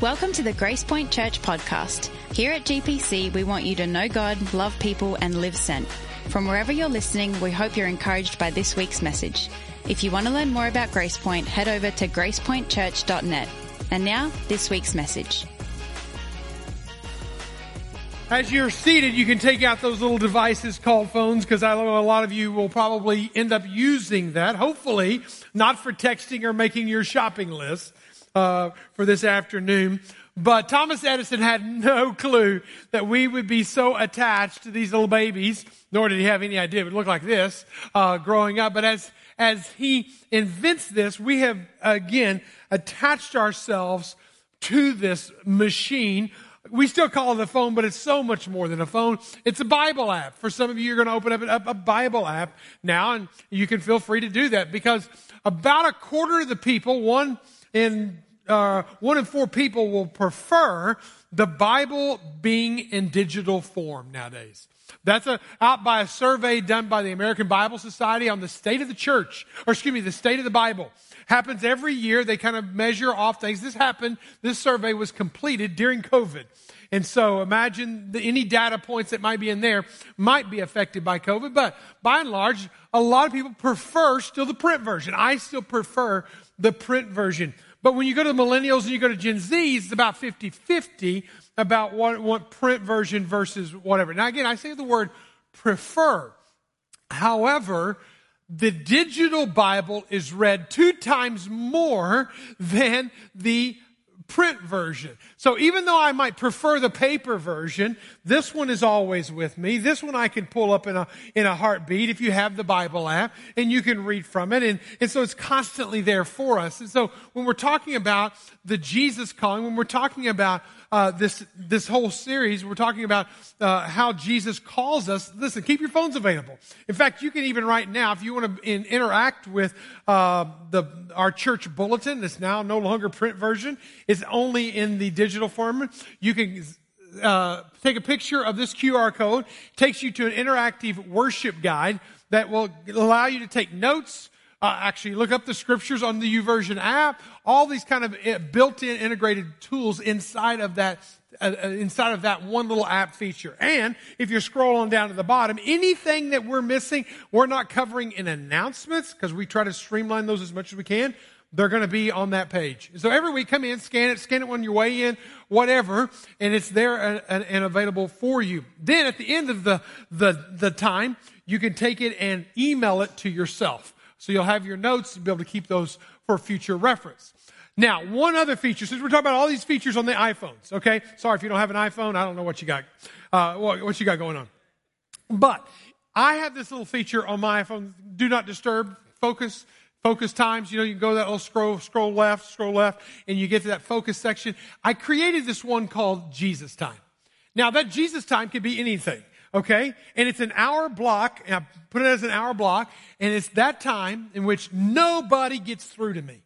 Welcome to the Grace Point Church podcast. Here at GPC, we want you to know God, love people, and live sent. From wherever you're listening, we hope you're encouraged by this week's message. If you want to learn more about Grace Point, head over to gracepointchurch.net. And now, this week's message. As you're seated, you can take out those little devices called phones because I know a lot of you will probably end up using that. Hopefully, not for texting or making your shopping list uh, for this afternoon. But Thomas Edison had no clue that we would be so attached to these little babies, nor did he have any idea it would look like this uh, growing up. But as as he invents this, we have again attached ourselves to this machine. We still call it a phone, but it's so much more than a phone. It's a Bible app. For some of you, you're going to open up a, Bible app now, and you can feel free to do that because about a quarter of the people, one in uh, one in four people will prefer the Bible being in digital form nowadays. That's a, out by a survey done by the American Bible Society on the state of the church, or excuse me, the state of the Bible. Happens every year. They kind of measure off things. This happened, this survey was completed during COVID. And so imagine the, any data points that might be in there might be affected by COVID, but by and large, a lot of people prefer still the print version. I still prefer the print version. But when you go to the millennials and you go to Gen Z, it's about 50 50 about what, what print version versus whatever. Now, again, I say the word prefer. However, the digital Bible is read two times more than the print version. So even though I might prefer the paper version, this one is always with me. This one I can pull up in a, in a heartbeat if you have the Bible app and you can read from it. And, and so it's constantly there for us. And so when we're talking about the Jesus calling, when we're talking about uh, this this whole series. We're talking about uh, how Jesus calls us. Listen, keep your phones available. In fact, you can even right now, if you want to in, interact with uh, the our church bulletin, that's now no longer print version. It's only in the digital form. You can uh, take a picture of this QR code. Takes you to an interactive worship guide that will allow you to take notes uh, actually look up the scriptures on the YouVersion app. All these kind of eh, built-in integrated tools inside of that uh, uh, inside of that one little app feature. And if you're scrolling down to the bottom, anything that we're missing, we're not covering in announcements because we try to streamline those as much as we can. They're going to be on that page. So every week, come in, scan it, scan it when you're way in, whatever, and it's there and, and available for you. Then at the end of the, the, the time, you can take it and email it to yourself. So you'll have your notes and be able to keep those for future reference. Now, one other feature, since we're talking about all these features on the iPhones, okay? Sorry if you don't have an iPhone, I don't know what you got, uh, what, what you got going on. But I have this little feature on my iPhone, do not disturb, focus, focus times. You know, you can go that little scroll, scroll left, scroll left, and you get to that focus section. I created this one called Jesus time. Now, that Jesus time could be anything okay? And it's an hour block, and I put it as an hour block, and it's that time in which nobody gets through to me.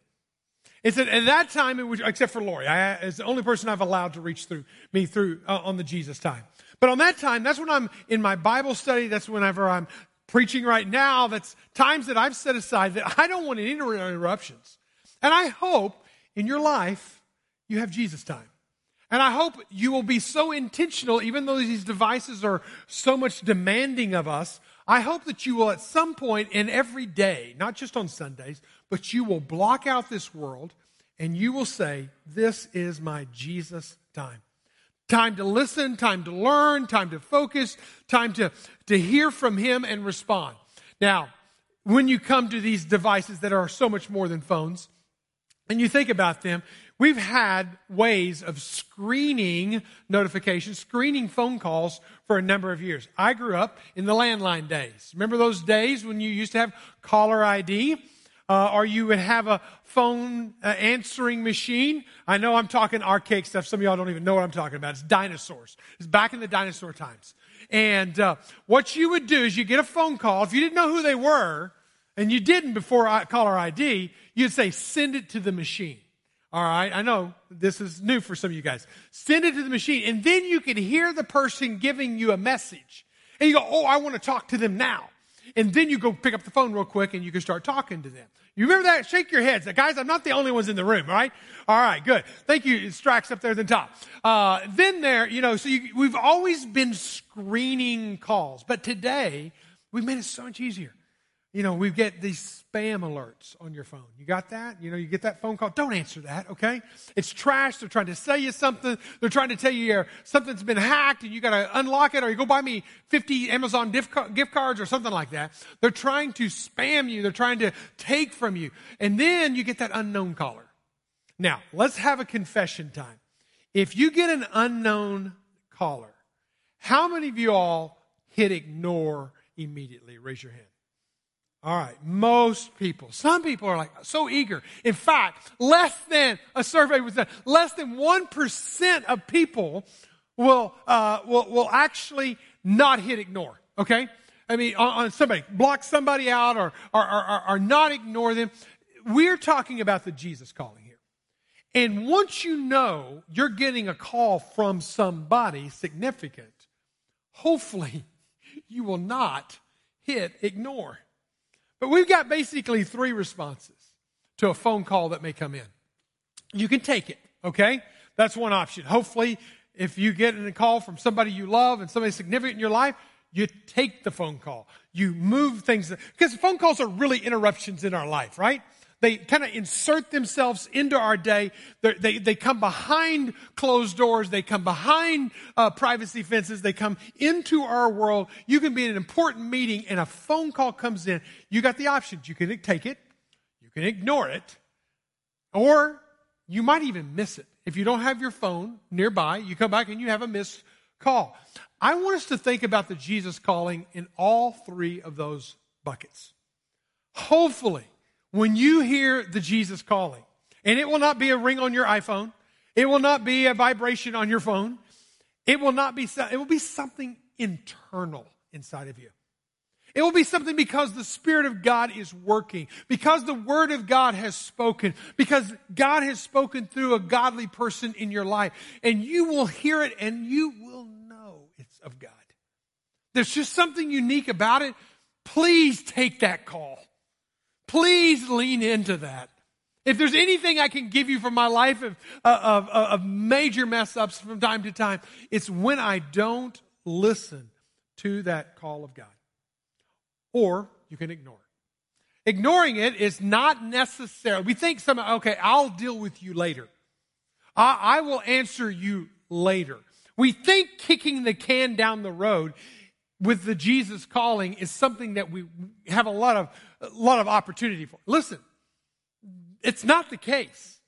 It's at, at that time in which, except for Lori, I, it's the only person I've allowed to reach through me through uh, on the Jesus time. But on that time, that's when I'm in my Bible study. That's whenever I'm preaching right now. That's times that I've set aside that I don't want any interruptions. And I hope in your life you have Jesus time. And I hope you will be so intentional, even though these devices are so much demanding of us. I hope that you will, at some point in every day, not just on Sundays, but you will block out this world and you will say, This is my Jesus time. Time to listen, time to learn, time to focus, time to, to hear from Him and respond. Now, when you come to these devices that are so much more than phones, and you think about them, We've had ways of screening notifications, screening phone calls for a number of years. I grew up in the landline days. Remember those days when you used to have caller ID? Uh, or you would have a phone uh, answering machine. I know I'm talking archaic stuff. Some of y'all don't even know what I'm talking about. It's dinosaurs. It's back in the dinosaur times. And uh, what you would do is you get a phone call. If you didn't know who they were, and you didn't before caller ID, you'd say, send it to the machine. All right, I know this is new for some of you guys. Send it to the machine, and then you can hear the person giving you a message. And you go, Oh, I want to talk to them now. And then you go pick up the phone real quick and you can start talking to them. You remember that? Shake your heads. Guys, I'm not the only ones in the room, right? All right, good. Thank you. Strax up there at the top. Uh, then there, you know, so you, we've always been screening calls, but today we've made it so much easier. You know, we get these spam alerts on your phone. You got that? You know, you get that phone call. Don't answer that, okay? It's trash. They're trying to sell you something. They're trying to tell you something's been hacked and you got to unlock it or you go buy me 50 Amazon gift cards or something like that. They're trying to spam you. They're trying to take from you. And then you get that unknown caller. Now, let's have a confession time. If you get an unknown caller, how many of you all hit ignore immediately? Raise your hand. All right, most people. Some people are like so eager. In fact, less than a survey was done. Less than one percent of people will uh, will will actually not hit ignore. Okay, I mean, on, on somebody block somebody out or or, or or not ignore them. We're talking about the Jesus calling here. And once you know you're getting a call from somebody significant, hopefully you will not hit ignore. But we've got basically three responses to a phone call that may come in. You can take it, okay? That's one option. Hopefully, if you get a call from somebody you love and somebody significant in your life, you take the phone call. You move things, because phone calls are really interruptions in our life, right? They kind of insert themselves into our day. They're, they they come behind closed doors. They come behind uh, privacy fences. They come into our world. You can be in an important meeting and a phone call comes in. You got the options. You can take it. You can ignore it. Or you might even miss it. If you don't have your phone nearby, you come back and you have a missed call. I want us to think about the Jesus calling in all three of those buckets. Hopefully, when you hear the Jesus calling, and it will not be a ring on your iPhone, it will not be a vibration on your phone, it will not be, it will be something internal inside of you. It will be something because the Spirit of God is working, because the Word of God has spoken, because God has spoken through a godly person in your life, and you will hear it and you will know it's of God. There's just something unique about it. Please take that call. Please lean into that. If there's anything I can give you from my life of, of, of, major mess ups from time to time, it's when I don't listen to that call of God. Or you can ignore it. Ignoring it is not necessary. We think some, okay, I'll deal with you later. I, I will answer you later. We think kicking the can down the road with the Jesus calling is something that we have a lot of a lot of opportunity for. Listen, it's not the case.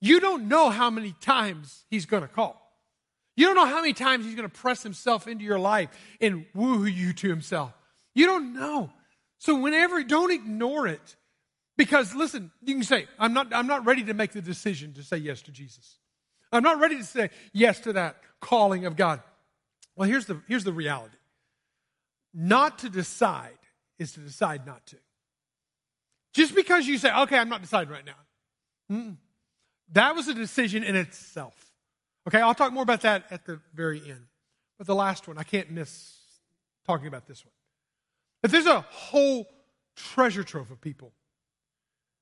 You don't know how many times he's going to call. You don't know how many times he's going to press himself into your life and woo you to himself. You don't know. So whenever, don't ignore it. Because listen, you can say, I'm not, I'm not ready to make the decision to say yes to Jesus. I'm not ready to say yes to that calling of God. Well, here's the, here's the reality. Not to decide is to decide not to. Just because you say, okay, I'm not deciding right now. Mm-mm. That was a decision in itself. Okay, I'll talk more about that at the very end. But the last one, I can't miss talking about this one. But there's a whole treasure trove of people.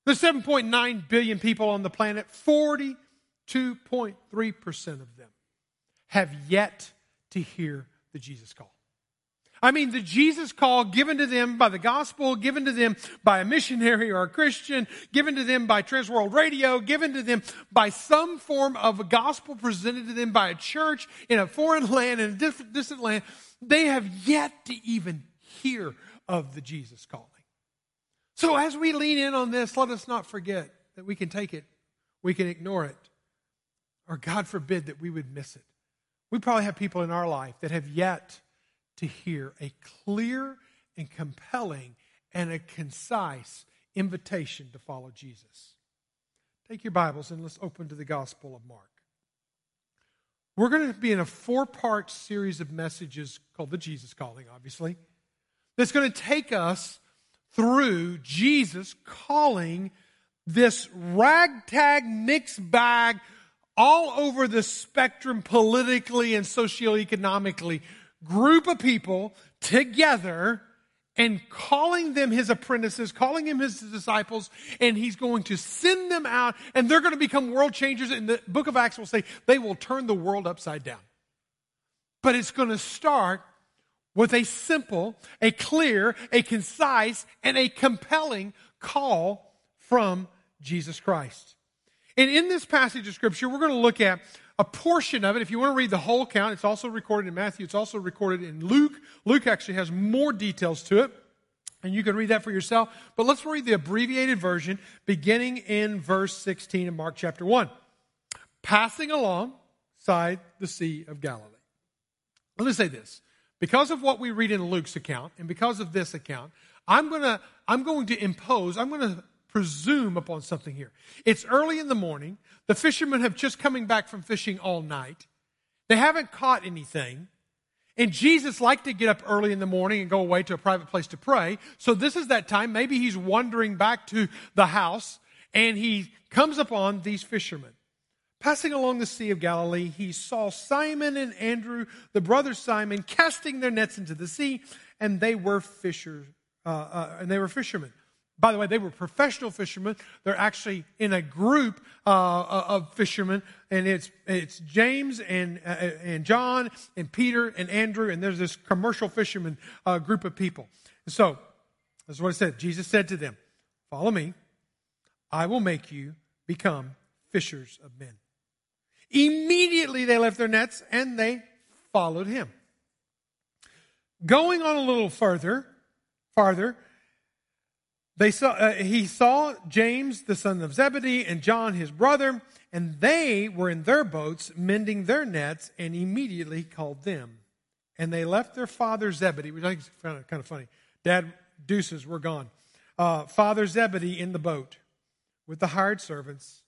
There's 7.9 billion people on the planet. 42.3% of them have yet to hear the Jesus call. I mean, the Jesus call given to them by the gospel, given to them by a missionary or a Christian, given to them by Transworld Radio, given to them by some form of a gospel presented to them by a church in a foreign land, in a different, distant land, they have yet to even hear of the Jesus calling. So as we lean in on this, let us not forget that we can take it, we can ignore it, or God forbid that we would miss it. We probably have people in our life that have yet to hear a clear and compelling and a concise invitation to follow Jesus. Take your Bibles and let's open to the Gospel of Mark. We're going to be in a four part series of messages called the Jesus Calling, obviously, that's going to take us through Jesus calling this ragtag mixed bag all over the spectrum politically and socioeconomically group of people together and calling them his apprentices, calling him his disciples, and he's going to send them out, and they're going to become world changers. And the book of Acts will say they will turn the world upside down. But it's going to start with a simple, a clear, a concise, and a compelling call from Jesus Christ. And in this passage of Scripture, we're going to look at a portion of it. If you want to read the whole account, it's also recorded in Matthew, it's also recorded in Luke. Luke actually has more details to it. And you can read that for yourself. But let's read the abbreviated version beginning in verse 16 of Mark chapter 1. Passing alongside the Sea of Galilee. Let me say this. Because of what we read in Luke's account and because of this account, I'm going to, I'm going to impose, I'm going to presume upon something here. It's early in the morning. The fishermen have just coming back from fishing all night. They haven't caught anything. And Jesus liked to get up early in the morning and go away to a private place to pray. So this is that time. Maybe he's wandering back to the house and he comes upon these fishermen. Passing along the Sea of Galilee, he saw Simon and Andrew, the brother Simon, casting their nets into the sea, and they were fishers, uh, uh, and they were fishermen. By the way, they were professional fishermen. They're actually in a group uh, uh of fishermen, and it's it's James and uh, and John and Peter and Andrew, and there's this commercial fisherman uh, group of people. And so, that's what it said. Jesus said to them, "Follow me. I will make you become fishers of men." Immediately, they left their nets and they followed him. Going on a little further, farther they saw, uh, he saw James, the son of Zebedee, and John, his brother, and they were in their boats mending their nets, and immediately he called them. And they left their father Zebedee, which I think is kind of, funny. Dad, deuces, we're gone. Uh, father Zebedee in the boat with the hired servants,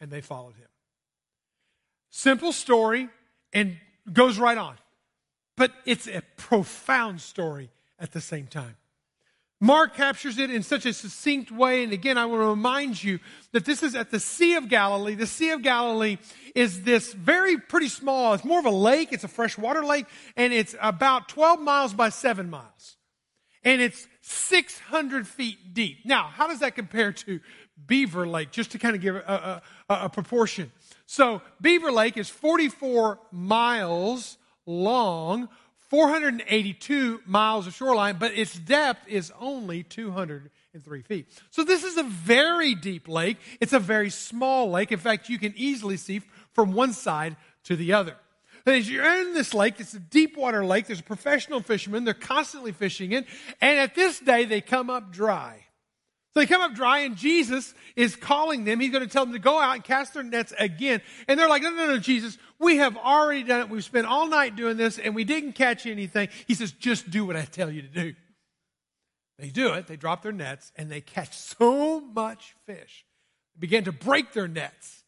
and they followed him. Simple story, and goes right on. But it's a profound story at the same time. Mark captures it in such a succinct way. And again, I want to remind you that this is at the Sea of Galilee. The Sea of Galilee is this very pretty small, it's more of a lake. It's a freshwater lake and it's about 12 miles by seven miles. And it's 600 feet deep. Now, how does that compare to Beaver Lake? Just to kind of give a, a, a proportion. So Beaver Lake is 44 miles long, 482 miles of shoreline, but its depth is only 203 feet. So this is a very deep lake. It's a very small lake. In fact, you can easily see from one side to the other. And as you're in this lake, it's a deep water lake. There's professional fishermen. They're constantly fishing in. And at this day, they come up dry. So they come up dry, and Jesus is calling them. He's going to tell them to go out and cast their nets again. And they're like, no, no, no, Jesus, we have already done it. We've spent all night doing this, and we didn't catch anything. He says, just do what I tell you to do. They do it. They drop their nets, and they catch so much fish. They begin to break their nets.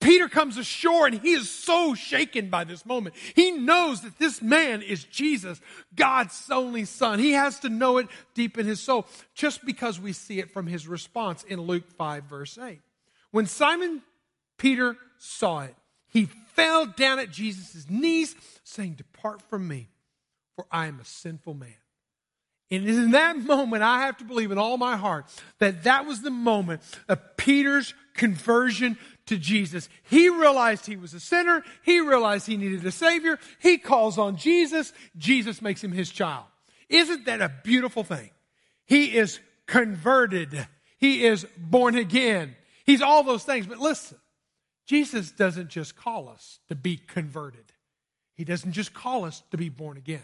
Peter comes ashore and he is so shaken by this moment. He knows that this man is Jesus, God's only son. He has to know it deep in his soul just because we see it from his response in Luke 5, verse 8. When Simon Peter saw it, he fell down at Jesus' knees, saying, Depart from me, for I am a sinful man. And in that moment, I have to believe in all my heart that that was the moment of Peter's conversion to Jesus. He realized he was a sinner. He realized he needed a savior. He calls on Jesus. Jesus makes him his child. Isn't that a beautiful thing? He is converted. He is born again. He's all those things. But listen, Jesus doesn't just call us to be converted. He doesn't just call us to be born again.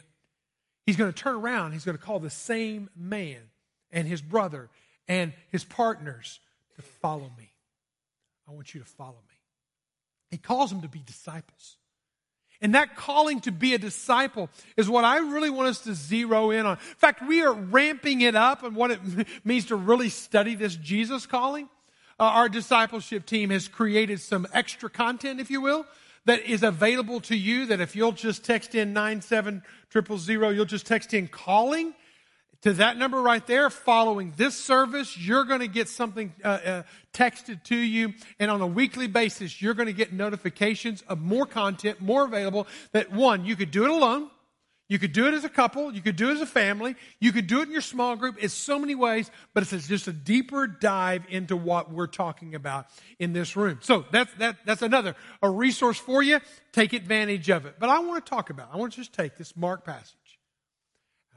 He's going to turn around. He's going to call the same man and his brother and his partners to follow me. I want you to follow me. He calls them to be disciples. And that calling to be a disciple is what I really want us to zero in on. In fact, we are ramping it up and what it means to really study this Jesus calling. Uh, our discipleship team has created some extra content, if you will, that is available to you that if you'll just text in 97000, you'll just text in calling to that number right there. Following this service you're going to get something uh, uh, texted to you. And on a weekly basis you're going to get notifications of more content more available that one you could do it alone You could do it as a couple. You could do it as a family. You could do it in your small group. It's so many ways, but it's just a deeper dive into what we're talking about in this room. So that's, that, that's another, a resource for you. Take advantage of it. But I want to talk about, I want to just take this Mark passage.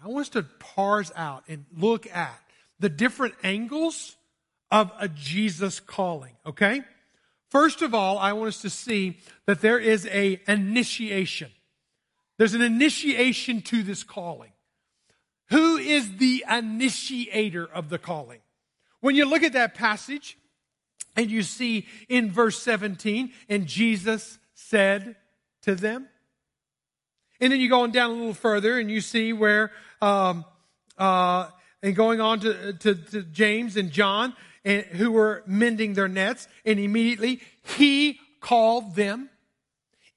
I want us to parse out and look at the different angles of a Jesus calling, okay? First of all, I want us to see that there is a initiation. There's an initiation to this calling. Who is the initiator of the calling? When you look at that passage and you see in verse 17, and Jesus said to them, and then you go on down a little further and you see where, um, uh, and going on to, to, to James and John, and, who were mending their nets, and immediately he called them.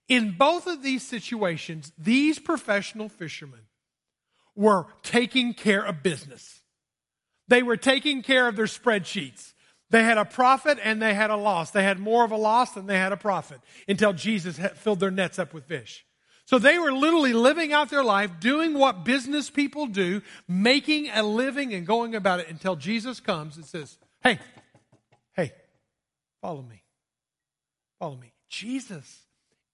In both of these situations, these professional fishermen were taking care of business. They were taking care of their spreadsheets. They had a profit and they had a loss. They had more of a loss than they had a profit until Jesus filled their nets up with fish. So they were literally living out their life, doing what business people do, making a living and going about it until Jesus comes and says, Hey, hey, follow me. Follow me. Jesus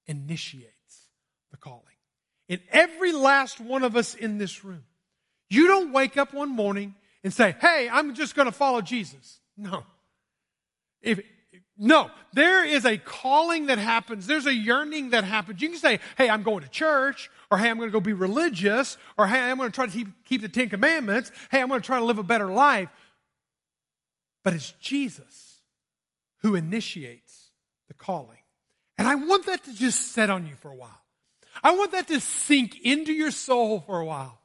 initiates the calling. In every last one of us in this room, you don't wake up one morning and say, Hey, I'm just going to follow Jesus. No. If, no, there is a calling that happens. There's a yearning that happens. You can say, Hey, I'm going to church, or Hey, I'm going to go be religious, or Hey, I'm going to try to keep, keep the Ten Commandments. Hey, I'm going to try to live a better life. But it's Jesus who initiates the calling. And I want that to just set on you for a while. I want that to sink into your soul for a while.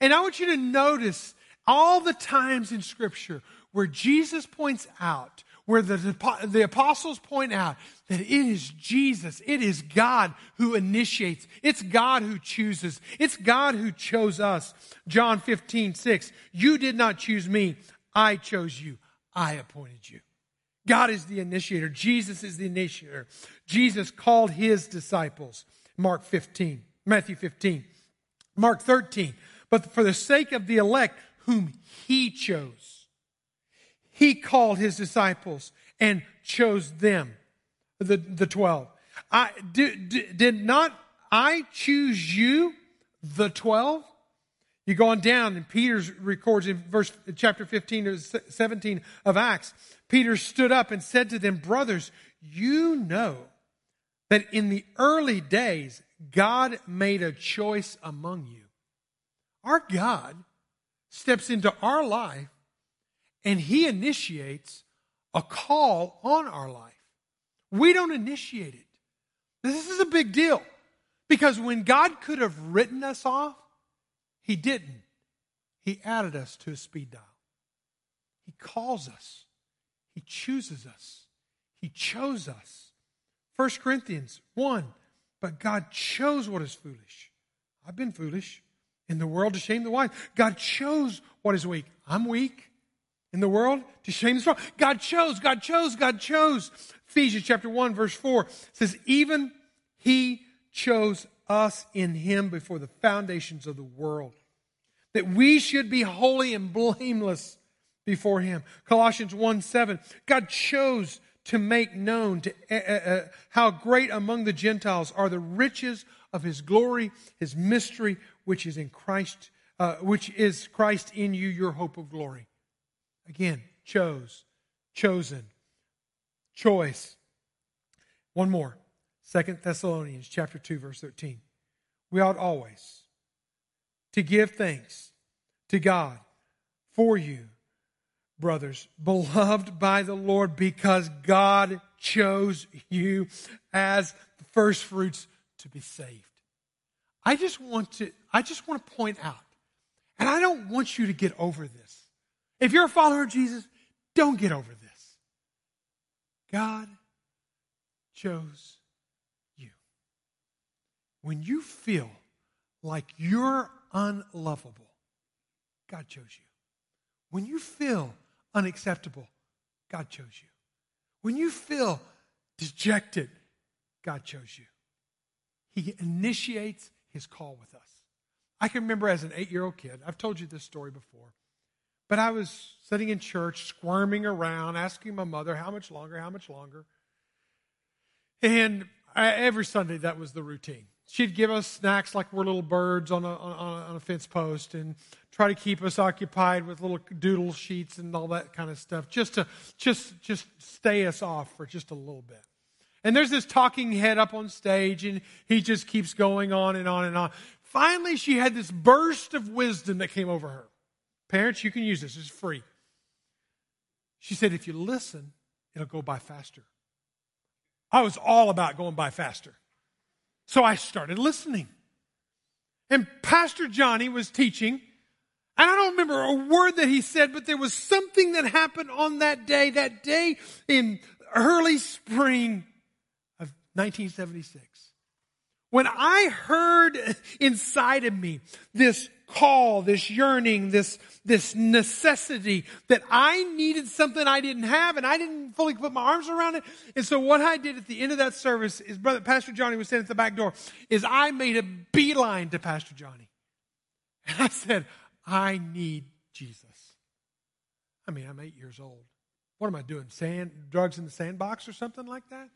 And I want you to notice all the times in Scripture where Jesus points out, where the, the apostles point out that it is Jesus, it is God who initiates, it's God who chooses, it's God who chose us. John 15, 6, you did not choose me, I chose you, I appointed you. God is the initiator. Jesus is the initiator. Jesus called his disciples. Mark 15, Matthew 15, Mark 13. But for the sake of the elect whom he chose, he called his disciples and chose them, the, the 12. I, did, did not I choose you, the 12? You go on down, and Peter records in verse chapter 15 to 17 of Acts. Peter stood up and said to them, Brothers, you know that in the early days God made a choice among you. Our God steps into our life and he initiates a call on our life. We don't initiate it. This is a big deal because when God could have written us off, he didn't. He added us to a speed dial. He calls us. He chooses us. He chose us. 1 Corinthians 1 But God chose what is foolish. I've been foolish in the world to shame the wise. God chose what is weak. I'm weak in the world to shame the strong. God chose, God chose, God chose. Ephesians chapter 1, verse 4 says, Even He chose us in Him before the foundations of the world, that we should be holy and blameless before Him. Colossians 1 7, God chose to make known to, uh, uh, how great among the Gentiles are the riches of His glory, His mystery, which is in Christ, uh, which is Christ in you, your hope of glory. Again, chose, chosen, choice. One more. Second Thessalonians chapter 2 verse 13. We ought always to give thanks to God for you, brothers, beloved by the Lord, because God chose you as the first fruits to be saved. I just want to, I just want to point out, and I don't want you to get over this. If you're a follower of Jesus, don't get over this. God chose you. when you feel like you're unlovable, God chose you. When you feel unacceptable, God chose you. When you feel dejected, God chose you. He initiates his call with us. I can remember as an eight year old kid, I've told you this story before, but I was sitting in church, squirming around, asking my mother, how much longer, how much longer? And I, every Sunday, that was the routine. She'd give us snacks like we're little birds on a, on, on a fence post and try to keep us occupied with little doodle sheets and all that kind of stuff, just to just just stay us off for just a little bit. And there's this talking head up on stage, and he just keeps going on and on and on. Finally, she had this burst of wisdom that came over her. Parents, you can use this, it's free. She said, if you listen, it'll go by faster. I was all about going by faster. So I started listening. And Pastor Johnny was teaching, and I don't remember a word that he said, but there was something that happened on that day, that day in early spring of 1976. When I heard inside of me this call, this yearning, this, this necessity that I needed something I didn't have and I didn't fully put my arms around it. And so what I did at the end of that service is brother, Pastor Johnny was standing at the back door, is I made a beeline to Pastor Johnny. And I said, I need Jesus. I mean, I'm eight years old. What am I doing? Sand, drugs in the sandbox or something like that?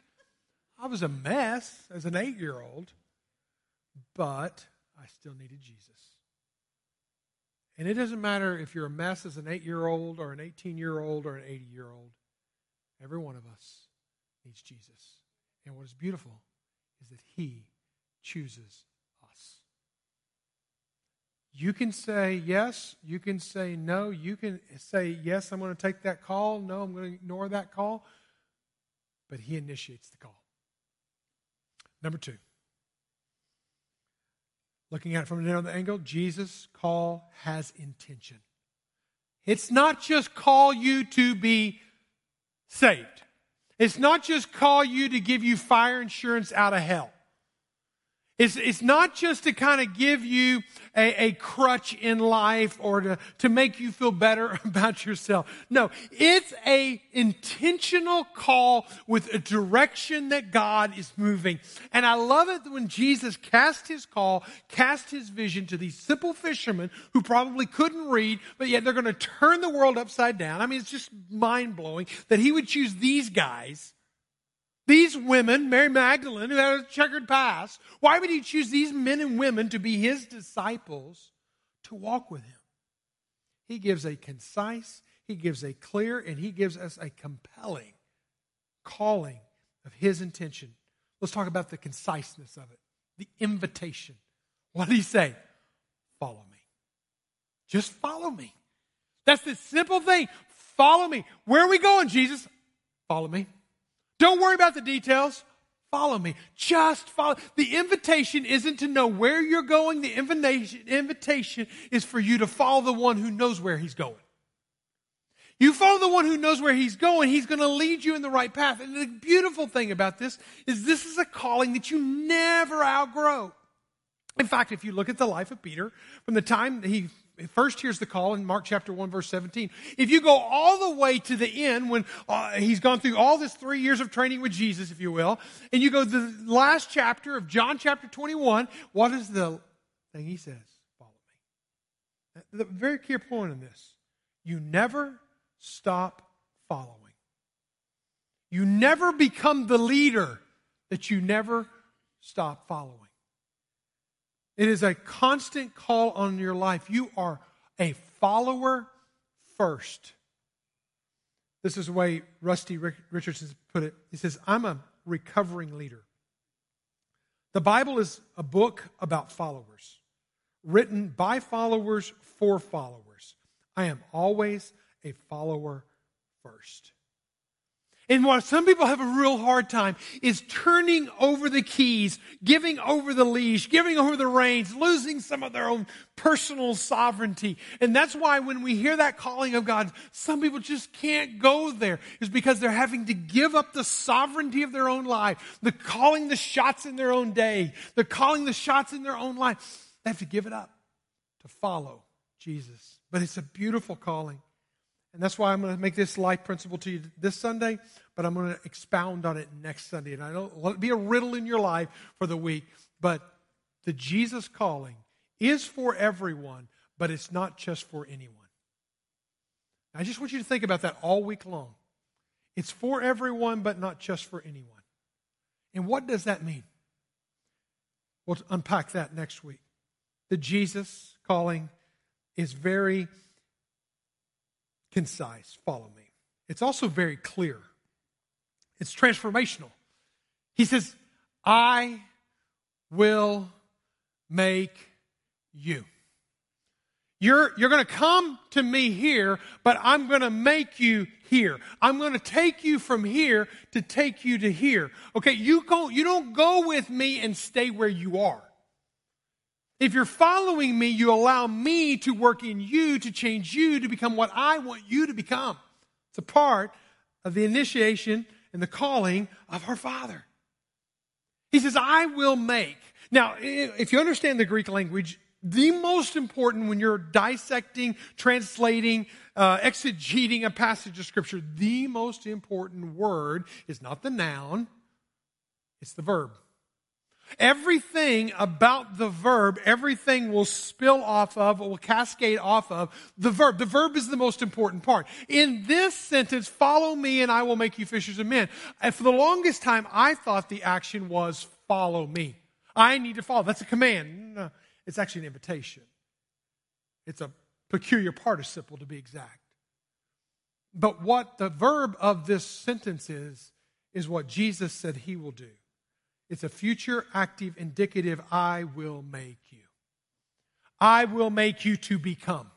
I was a mess as an eight year old but I still needed Jesus. And it doesn't matter if you're a mess as an eight year old or an 18 year old or an 80 year old, every one of us needs Jesus. And what is beautiful is that He chooses us. You can say yes, you can say no, you can say yes, I'm going to take that call, no, I'm going to ignore that call, but He initiates the call. Number two. Looking at it from another angle, Jesus' call has intention. It's not just call you to be saved. It's not just call you to give you fire insurance out of hell. It's, it's not just to kind of give you a, a crutch in life or to, to make you feel better about yourself. No, it's a intentional call with a direction that God is moving. And I love it when Jesus cast his call, cast his vision to these simple fishermen who probably couldn't read, but yet they're going to turn the world upside down. I mean, it's just mind blowing that he would choose these guys these women, Mary Magdalene, who had a checkered past, why would he choose these men and women to be his disciples to walk with him? He gives a concise, he gives a clear, and he gives us a compelling calling of his intention. Let's talk about the conciseness of it, the invitation. What did he say? Follow me. Just follow me. That's the simple thing. Follow me. Where are we going, Jesus? Follow me. Don't worry about the details. Follow me. Just follow. The invitation isn't to know where you're going. The invitation, invitation is for you to follow the one who knows where he's going. You follow the one who knows where he's going, he's going to lead you in the right path. And the beautiful thing about this is this is a calling that you never outgrow. In fact, if you look at the life of Peter, from the time that he first here's the call in Mark chapter 1 verse 17. If you go all the way to the end when uh, he's gone through all this three years of training with Jesus, if you will, and you go to the last chapter of John chapter 21, what is the thing he says? Follow me. The very key point in this, you never stop following. You never become the leader that you never stop following. It is a constant call on your life. You are a follower first. This is the way Rusty Richardson put it. He says, I'm a recovering leader. The Bible is a book about followers, written by followers for followers. I am always a follower first. And what some people have a real hard time is turning over the keys, giving over the leash, giving over the reins, losing some of their own personal sovereignty. And that's why when we hear that calling of God, some people just can't go there. Is because they're having to give up the sovereignty of their own life. The calling the shots in their own day. The calling the shots in their own life. They have to give it up to follow Jesus. But it's a beautiful calling. And that's why I'm going to make this life principle to you this Sunday, but I'm going to expound on it next Sunday. And I don't let it be a riddle in your life for the week, but the Jesus calling is for everyone, but it's not just for anyone. I just want you to think about that all week long. It's for everyone, but not just for anyone. And what does that mean? We'll unpack that next week. The Jesus calling is very concise. Follow me. It's also very clear. It's transformational. He says, I will make you. You're, you're going to come to me here, but I'm going to make you here. I'm going to take you from here to take you to here. Okay, you, go, you don't go with me and stay where you are. If you're following me, you allow me to work in you to change you to become what I want you to become. It's a part of the initiation and the calling of our Father. He says, I will make. Now, if you understand the Greek language, the most important when you're dissecting, translating, uh, exegeting a passage of Scripture, the most important word is not the noun, it's the verb. Everything about the verb, everything will spill off of, will cascade off of the verb. The verb is the most important part. In this sentence, follow me and I will make you fishers of men. And for the longest time, I thought the action was follow me. I need to follow. That's a command. It's actually an invitation. It's a peculiar participle to be exact. But what the verb of this sentence is, is what Jesus said he will do. It's a future active indicative I will make you. I will make you to become.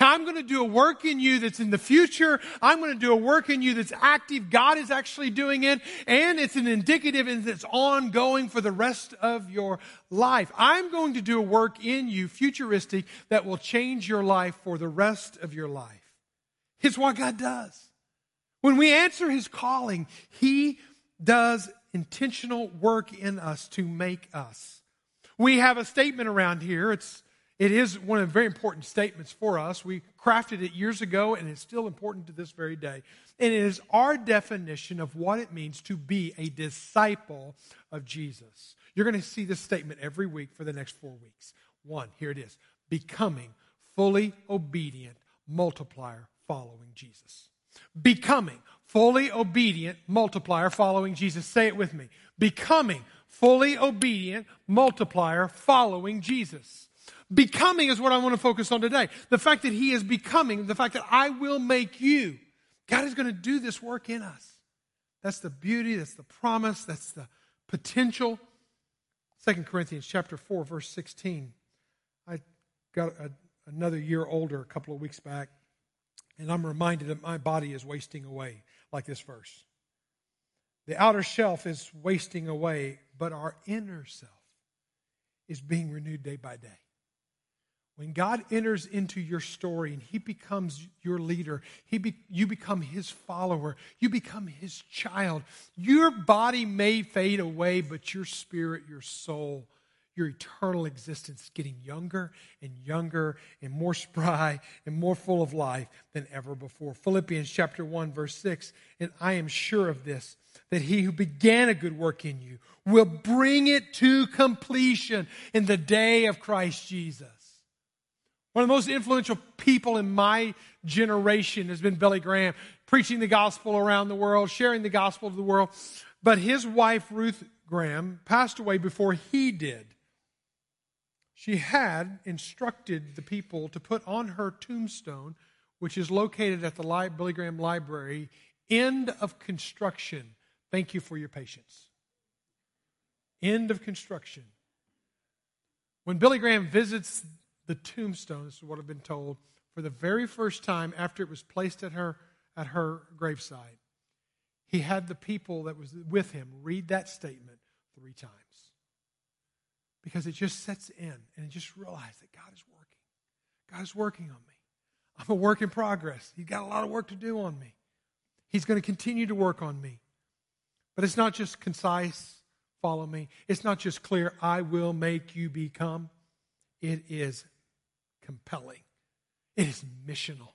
I'm going to do a work in you that's in the future. I'm going to do a work in you that's active. God is actually doing it. And it's an indicative and it's ongoing for the rest of your life. I'm going to do a work in you, futuristic, that will change your life for the rest of your life. It's what God does. When we answer his calling, he does intentional work in us to make us. We have a statement around here. It's it is one of the very important statements for us. We crafted it years ago, and it's still important to this very day. And it is our definition of what it means to be a disciple of Jesus. You're going to see this statement every week for the next four weeks. One, here it is becoming fully obedient multiplier following Jesus. Becoming fully obedient multiplier following Jesus. Say it with me. Becoming fully obedient multiplier following Jesus. Becoming is what I want to focus on today. The fact that He is becoming, the fact that I will make you. God is going to do this work in us. That's the beauty, that's the promise, that's the potential. Second Corinthians chapter 4, verse 16. I got a, another year older a couple of weeks back, and I'm reminded that my body is wasting away, like this verse. The outer shelf is wasting away, but our inner self is being renewed day by day. When God enters into your story and He becomes your leader, he be, you become His follower, you become His child. Your body may fade away, but your spirit, your soul, your eternal existence is getting younger and younger and more spry and more full of life than ever before. Philippians chapter 1, verse 6 And I am sure of this, that He who began a good work in you will bring it to completion in the day of Christ Jesus. One of the most influential people in my generation has been Billy Graham, preaching the gospel around the world, sharing the gospel to the world. But his wife, Ruth Graham, passed away before he did. She had instructed the people to put on her tombstone, which is located at the Billy Graham Library, end of construction. Thank you for your patience. End of construction. When Billy Graham visits the tombstone, this is what I've been told, for the very first time after it was placed at her, at her graveside. He had the people that was with him read that statement three times. Because it just sets in and just realize that God is working. God is working on me. I'm a work in progress. He's got a lot of work to do on me. He's going to continue to work on me. But it's not just concise, follow me. It's not just clear, I will make you become. It is compelling. It is missional.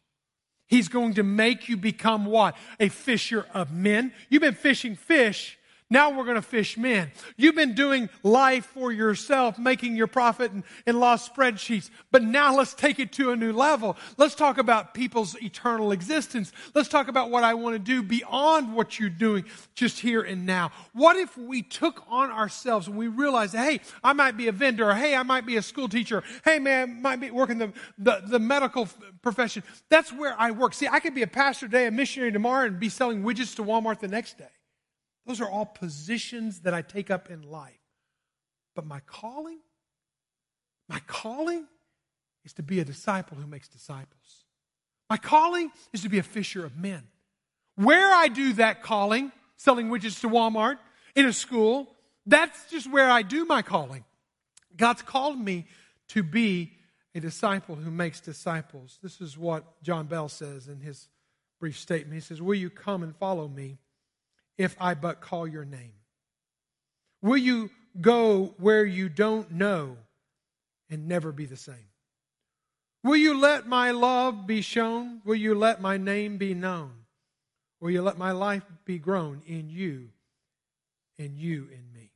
He's going to make you become what? A fisher of men. You've been fishing fish. Now we're going to fish men. You've been doing life for yourself, making your profit and, and spreadsheets. But now let's take it to a new level. Let's talk about people's eternal existence. Let's talk about what I want to do beyond what you're doing just here and now. What if we took on ourselves and we realized, hey, I might be a vendor, or hey, I might be a school teacher, hey, man, I might be working the, the, the medical profession. That's where I work. See, I could be a pastor today, a missionary tomorrow, and be selling widgets to Walmart the next day. Those are all positions that I take up in life. But my calling, my calling is to be a disciple who makes disciples. My calling is to be a fisher of men. Where I do that calling, selling widgets to Walmart, in a school, that's just where I do my calling. God's called me to be a disciple who makes disciples. This is what John Bell says in his brief statement. He says, Will you come and follow me? If I but call your name? Will you go where you don't know and never be the same? Will you let my love be shown? Will you let my name be known? Will you let my life be grown in you and you in me?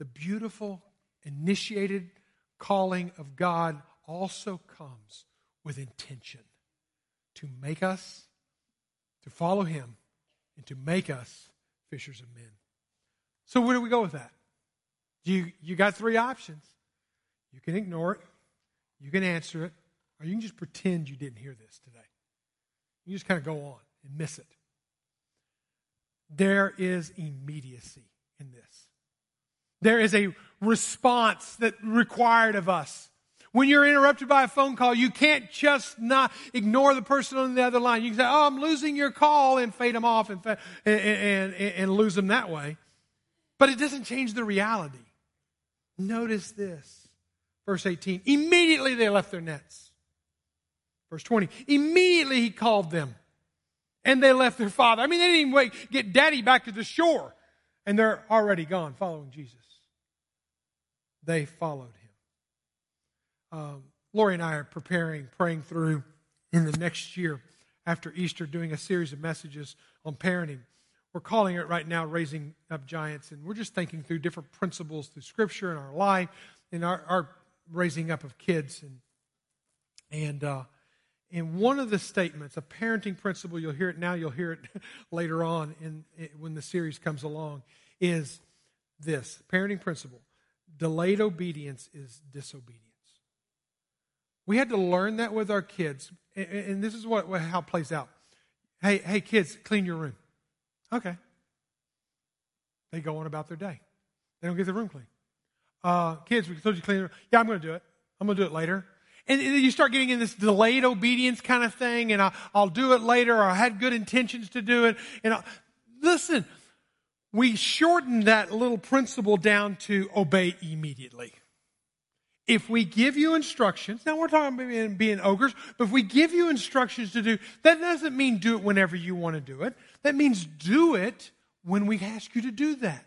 The beautiful, initiated calling of God also comes with intention to make us, to follow Him, and to make us fishers of men. So, where do we go with that? You, you got three options. You can ignore it, you can answer it, or you can just pretend you didn't hear this today. You just kind of go on and miss it. There is immediacy in this. There is a response that required of us. When you're interrupted by a phone call, you can't just not ignore the person on the other line. You can say, Oh, I'm losing your call and fade them off and, and, and, and lose them that way. But it doesn't change the reality. Notice this. Verse 18. Immediately they left their nets. Verse 20. Immediately he called them and they left their father. I mean, they didn't even wait, get daddy back to the shore and they're already gone following Jesus. They followed him um, Lori and I are preparing, praying through in the next year after Easter, doing a series of messages on parenting. We're calling it right now Raising Up Giants, and we're just thinking through different principles through Scripture and our life and our, our raising up of kids. And, and, uh, and one of the statements, a parenting principle, you'll hear it now, you'll hear it later on in, in, when the series comes along, is this parenting principle delayed obedience is disobedience. We had to learn that with our kids. And this is what, how it plays out. Hey, hey, kids, clean your room. Okay. They go on about their day. They don't get the room clean. Uh, kids, we told you clean the room. Yeah, I'm going to do it. I'm going to do it later. And you start getting in this delayed obedience kind of thing, and I'll, I'll do it later, or I had good intentions to do it. And I'll, listen, we shorten that little principle down to obey immediately. If we give you instructions, now we're talking about being, being ogres, but if we give you instructions to do, that doesn't mean do it whenever you want to do it. That means do it when we ask you to do that.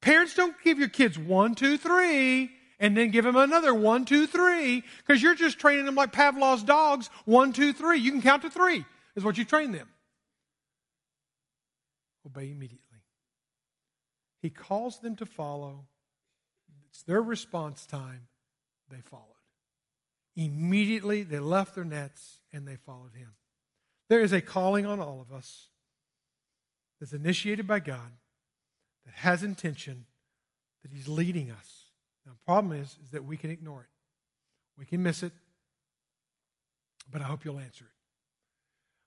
Parents don't give your kids one, two, three, and then give them another one, two, three, because you're just training them like Pavlov's dogs. One, two, three. You can count to three, is what you train them. Obey immediately. He calls them to follow. It's their response time they followed. Immediately they left their nets and they followed him. There is a calling on all of us that's initiated by God, that has intention, that he's leading us. Now, the problem is, is that we can ignore it. We can miss it, but I hope you'll answer it.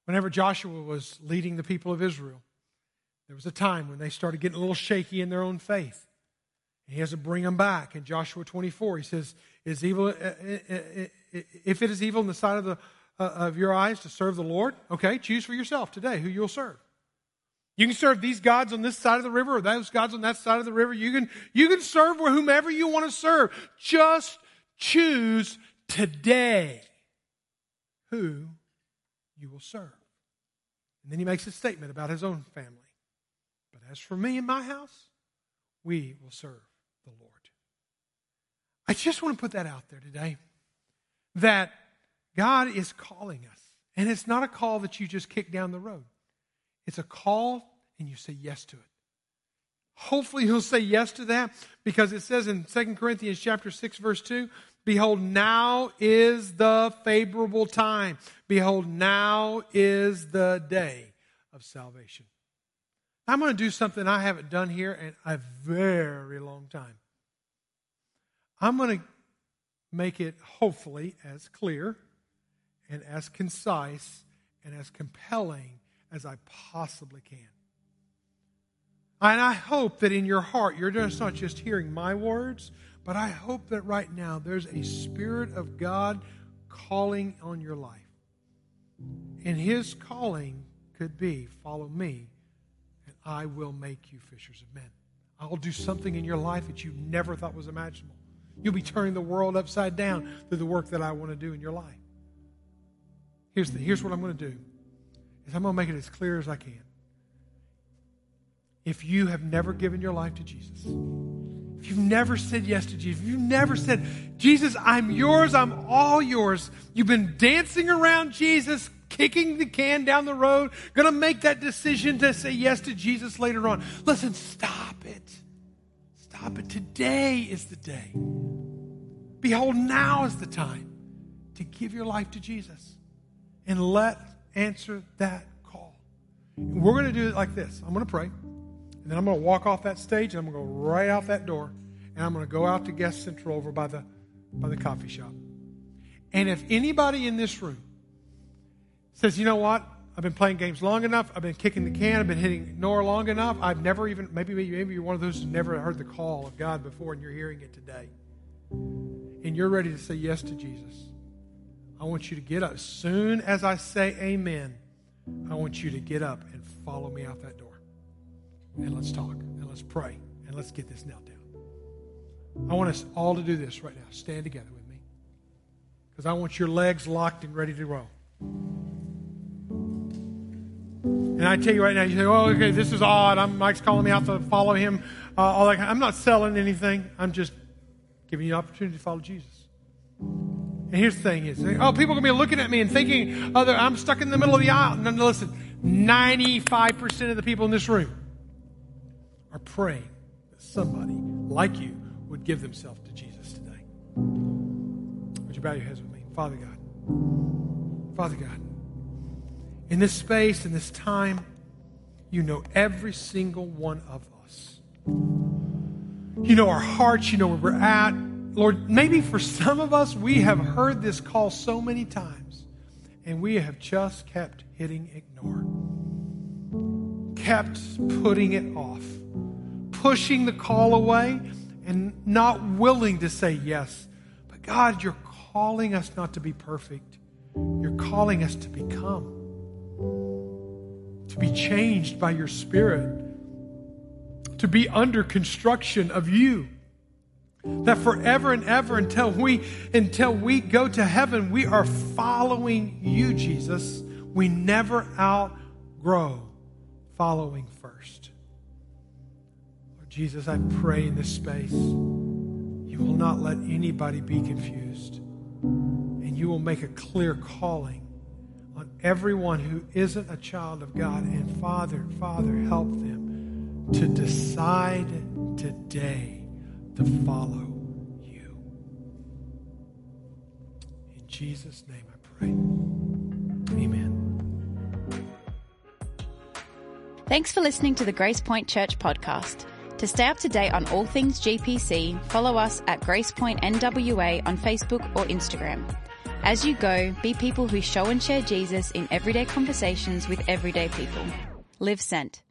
Whenever Joshua was leading the people of Israel, there was a time when they started getting a little shaky in their own faith. He has to bring them back. In Joshua 24, he says, "Is evil uh, uh, uh, if it is evil in the sight of the of your eyes to serve the Lord? Okay, choose for yourself today who you'll serve. You can serve these gods on this side of the river or those gods on that side of the river. You can you can serve whomever you want to serve. Just choose today who you will serve." And then he makes a statement about his own family. But as for me and my house, we will serve the Lord. I just want to put that out there today that God is calling us. And it's not a call that you just kick down the road, it's a call and you say yes to it. Hopefully he'll say yes to that because it says in 2 Corinthians chapter 6 verse 2, behold now is the favorable time. Behold now is the day of salvation. I'm going to do something I haven't done here in a very long time. I'm going to make it hopefully as clear and as concise and as compelling as I possibly can. And I hope that in your heart, you're just not just hearing my words, but I hope that right now there's a Spirit of God calling on your life. And His calling could be follow me, I will make you fishers of men. I'll do something in your life that you never thought was imaginable. You'll be turning the world upside down through the work that I want to do in your life. Here's, the, here's what I'm going to do is I'm going to make it as clear as I can if you have never given your life to Jesus, if you've never said yes to Jesus, if you've never said, Jesus, I'm yours, I'm all yours, you've been dancing around Jesus, kicking the can down the road, going to make that decision to say yes to Jesus later on. Listen, stop it. Stop it. Today is the day. Behold, now is the time to give your life to Jesus and let answer that call. We're going to do it like this. I'm going to pray. And then I'm going to walk off that stage and I'm going to go right out that door and I'm going to go out to Guest Central over by the, by the coffee shop. And if anybody in this room says, you know what? I've been playing games long enough. I've been kicking the can. I've been hitting ignore long enough. I've never even, maybe, maybe you're one of those who's never heard the call of God before and you're hearing it today. And you're ready to say yes to Jesus. I want you to get up. As soon as I say amen, I want you to get up and follow me out that door and let's talk and let's pray and let's get this knelt down. I want us all to do this right now. Stand together with me because I want your legs locked and ready to roll. And I tell you right now, you say, "Oh, okay, this is odd. I'm, Mike's calling me out to follow him." Uh, all that. I'm not selling anything. I'm just giving you an opportunity to follow Jesus. And here's the thing: is oh, people are gonna be looking at me and thinking, "Oh, I'm stuck in the middle of the aisle." No, no, listen, 95% of the people in this room are praying that somebody like you would give themselves to Jesus today. Would you bow your heads with me? Father God, Father God, in this space, in this time, you know every single one of us. You know our hearts, you know where we're at. Lord, maybe for some of us, we have heard this call so many times, and we have just kept hitting ignore, kept putting it off pushing the call away and not willing to say yes. But God, you're calling us not to be perfect. You're calling us to become, to be changed by your Spirit, to be under construction of you. That forever and ever until we until we go to heaven, we are following you, Jesus. We never outgrow following first. Jesus, I pray in this space, you will not let anybody be confused. And you will make a clear calling on everyone who isn't a child of God. And Father, Father, help them to decide today to follow you. In Jesus' name I pray. Amen. Thanks for listening to the Grace Point Church podcast. To stay up to date on all things GPC, follow us at GracePoint NWA on Facebook or Instagram. As you go, be people who show and share Jesus in everyday conversations with everyday people. Live sent.